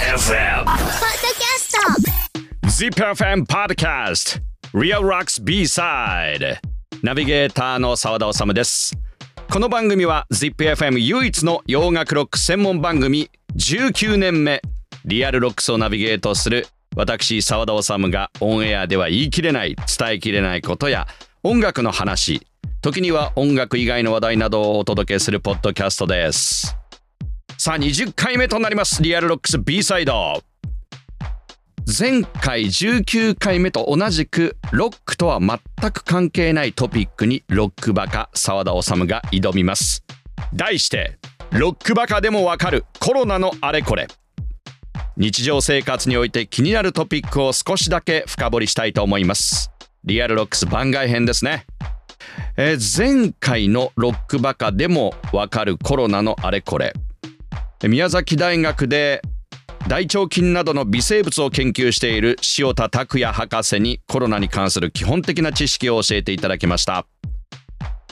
FM ポッドキャスト ZIPFM Podcast. Real Rocks B-Side. ナビゲーターの澤田治です。この番組は ZIPFM 唯一の洋楽ロック専門番組19年目。リアルロックスをナビゲートする私澤田治がオンエアでは言い切れない伝えきれないことや音楽の話。時には音楽以外の話題などをお届けするポッドキャストです。さあ20回目となります。リアルロックス B サイド。前回19回目と同じくロックとは全く関係ないトピックにロックバカ澤田治が挑みます。題してロックバカでもわかるコロナのあれこれ。日常生活において気になるトピックを少しだけ深掘りしたいと思います。リアルロックス番外編ですね。え前回のロックバカでもわかるコロナのあれこれ。宮崎大学で大腸菌などの微生物を研究している塩田拓也博士にコロナに関する基本的な知識を教えていただきました。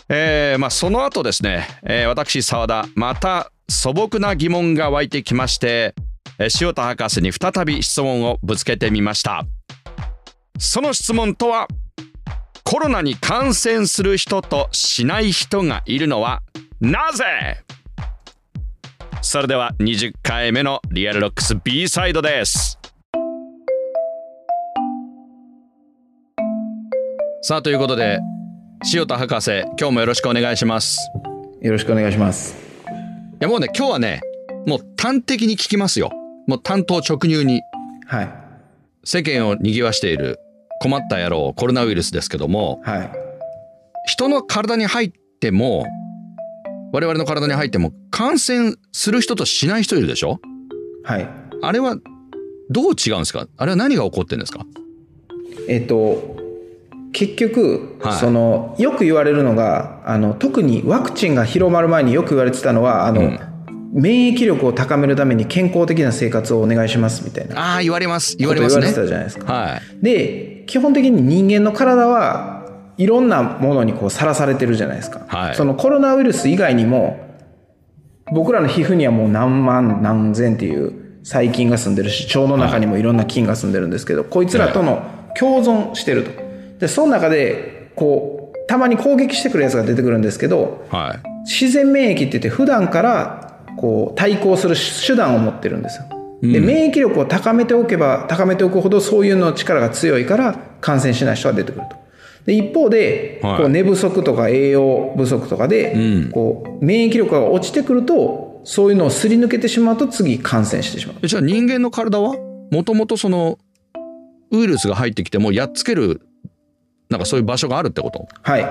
えーまあ、その後ですね、えー私澤田また素朴な疑問が湧いてきまして、え塩田博士に再び質問をぶつけてみました。その質問とはコロナに感染する人としない人がいるのはなぜ？それでは20回目のリアルロックス B サイドですさあということで塩田博士今日もよろしくお願いしますよろしくお願いします。いやもうね今日はねもう端的に聞きますよもう単刀直入にはい。世間を賑わしている困った野郎コロナウイルスですけどもはい。人の体に入っても我々の体に入っても感染する人としない人いるでしょ？はい。あれはどう違うんですか？あれは何が起こってんですか？えっと、結局、はい。その、よく言われるのが、あの、特にワクチンが広まる前によく言われてたのは、あの、うん。免疫力を高めるために健康的な生活をお願いしますみたいな。ああ言われます。言われわれますね。てたじゃないですか。はい。で、基本的に人間の体はいろんなものにこうさらされてるじゃないですか。はいそのコロナウイルス以外にも、僕らの皮膚にはもう何万何千っていう細菌が住んでるし、腸の中にもいろんな菌が住んでるんですけど、こいつらとの共存してると。で、その中で、こう、たまに攻撃してくるやつが出てくるんですけど、はい自然免疫って言って普段からこう対抗する手段を持ってるんですよ。で免疫力を高めておけば高めておくほどそういうの力が強いから感染しない人が出てくると。で一方で、はいこう寝不足とか栄養不足とかで、うんこう免疫力が落ちてくるとそういうのをすり抜けてしまうと次感染してしまう。えじゃあ人間の体はもともとそのウイルスが入ってきてもやっつけるなんかそういう場所があるってこと？はい。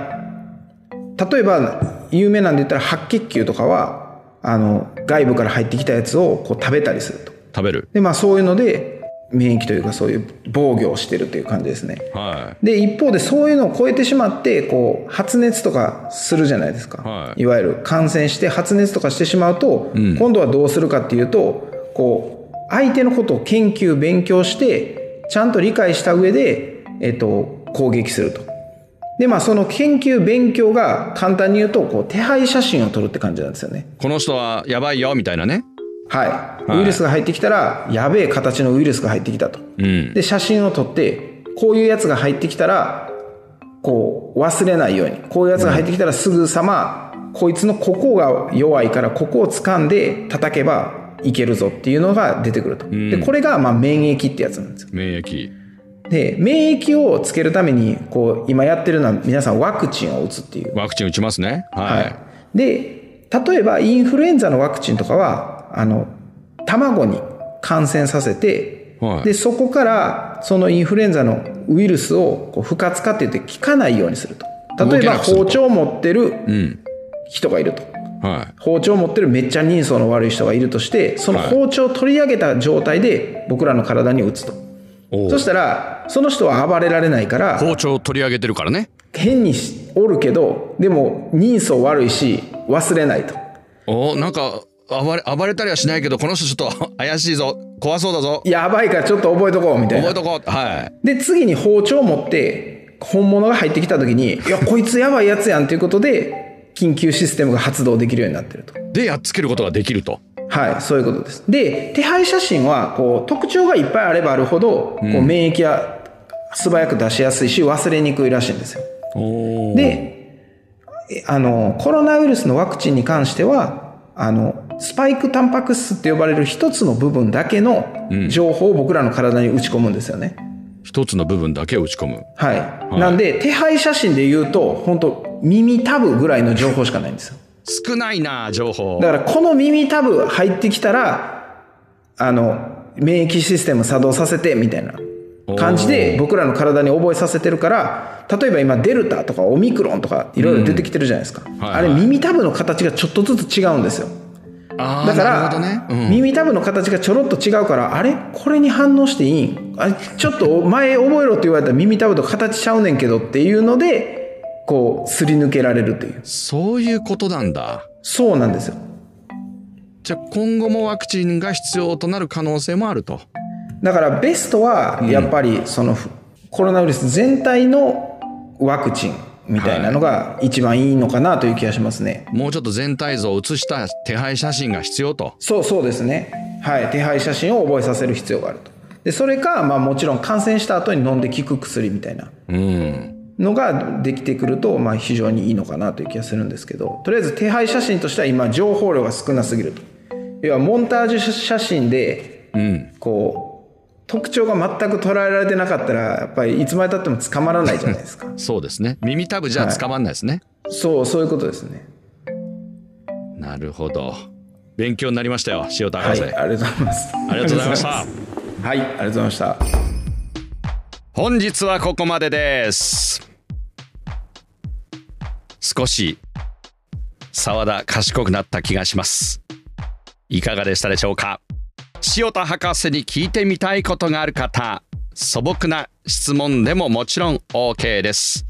例えば有名なんで言ったら白血球とかはあの外部から入ってきたやつをこう食べたりすると。食べるでまあそういうので免疫というかそういう防御をしてるという感じですね。はで一方でそういうのを超えてしまってこう発熱とかするじゃないですか、はいいわゆる感染して発熱とかしてしまうと、ん今度はどうするかっていうとこう相手のことを研究勉強してちゃんと理解した上で、えっと、攻撃すると。でまあその研究勉強が簡単に言うとこう手配写真を撮るって感じなんですよね。いこの人はやばいよみたいなねはい、はい。ウイルスが入ってきたらやべえ形のウイルスが入ってきたと。うん。で写真を撮ってこういうやつが入ってきたらこう忘れないように。こういうやつが入ってきたらすぐさま、こいつのここが弱いからここを掴んで叩けばいけるぞっていうのが出てくると、でこれがまあ免疫ってやつなんですよ。免疫。で免疫をつけるためにこう今やってるのは皆さんワクチンを打つっていう。ワクチン打ちますね。はい、はい、で例えばインフルエンザのワクチンとかはあの卵に感染させて、はい。でそこからそのインフルエンザのウイルスをこう不活化って言って効かないようにすると。例えば包丁を持ってるうん。人がいると。はい。包丁を持ってるめっちゃ人相の悪い人がいるとしてその包丁を取り上げた状態で僕らの体に打つと、おう。そしたらその人は暴れられないから包丁を取り上げてるからね。変にしおるけどでも人相悪いし忘れないと。おなんか暴れ暴れたりはしないけどこの人ちょっと怪しいぞ。怖そうだぞ。やばいからちょっと覚えとこうみたいな。覚えとこう。はい。で次に包丁を持って本物が入ってきた時にいやこいつやばいやつやんということで緊急システムが発動できるようになってると。でやっつけることができると。はい、そういうことです。で、手配写真は、こう、特徴がいっぱいあればあるほど、こう、免疫が素早く出しやすいし、忘れにくいらしいんですよ。で、えあの、コロナウイルスのワクチンに関しては、あの、スパイクタンパク質って呼ばれる一つの部分だけの情報を僕らの体に打ち込むんですよね。一つの部分だけ打ち込む。はい。なんで、手配写真で言うと、本当耳タブぐらいの情報しかないんですよ。少ないな情報。だから、この耳タブ入ってきたら、あの、免疫システム作動させて、みたいな感じで、僕らの体に覚えさせてるから、例えば今、デルタとかオミクロンとか、いろいろ出てきてるじゃないですか。はいあれ、耳タブの形がちょっとずつ違うんですよ。だから、ね。うん耳タブの形がちょろっと違うから、あれ？これに反応していい？んあれ？ちょっと前覚えろって言われたら耳タブと形ちゃうねんけどっていうので、こう、すり抜けられるという。そういうことなんだ。そうなんですよ。じゃあ今後もワクチンが必要となる可能性もあると。だからベストは、やっぱりその、コロナウイルス全体のワクチンみたいなのが一番いいのかなという気がしますね。もうちょっと全体像を写した手配写真が必要と。そうそうですね。はい。手配写真を覚えさせる必要があると。で、それか、まあもちろん感染した後に飲んで効く薬みたいな。うん。のができてくると、まあ、非常にいいのかなという気がするんですけどとりあえず手配写真としては今情報量が少なすぎると要はモンタージュ写真でうん。こう特徴が全く捉えられてなかったらやっぱりいつまでたっても捕まらないじゃないですか そうですね。耳タブじゃ捕まんないですね。そうそういうことですねなるほど。勉強になりましたよ、塩田はい博士。ありがとうございますありがとうございました。はいありがとうございました本日はここまでです。少し沢田賢くなった気がします。いかがでしたでしょうか？塩田博士に聞いてみたいことがある方、素朴な質問でももちろん OK です。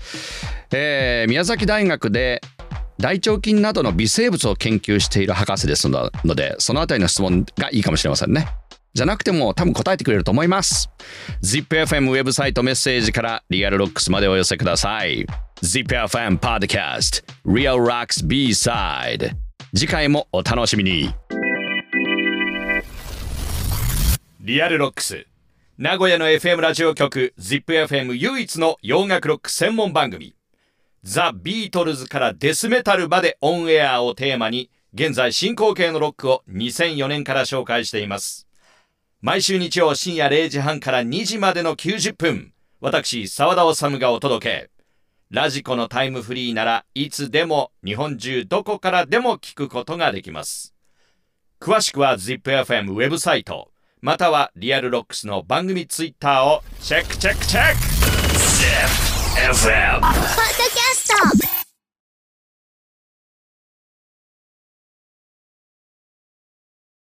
えー宮崎大学で大腸菌などの微生物を研究している博士ですので、そのあたりの質問がいいかもしれませんね。じゃなくても多分答えてくれると思います。ZIPFM ウェブサイトメッセージからリアルロックスまでお寄せください。ZIPFM Podcast Real Rocks B-Side 次回もお楽しみに。リアルロックス名古屋の FM ラジオ局 ZIPFM 唯一の洋楽ロック専門番組ザ・ビートルズからデスメタルまでオンエアをテーマに現在進行形のロックを2004年から紹介しています。毎週日曜深夜0時半から2時までの90分、私、沢田治がお届け。ラジコのタイムフリーならいつでも日本中どこからでも聞くことができます。詳しくは ZIPFM ウェブサイト、またはリアルロックスの番組ツイッターをチェックチェックチェック !ZIPFM! ポッドキャスト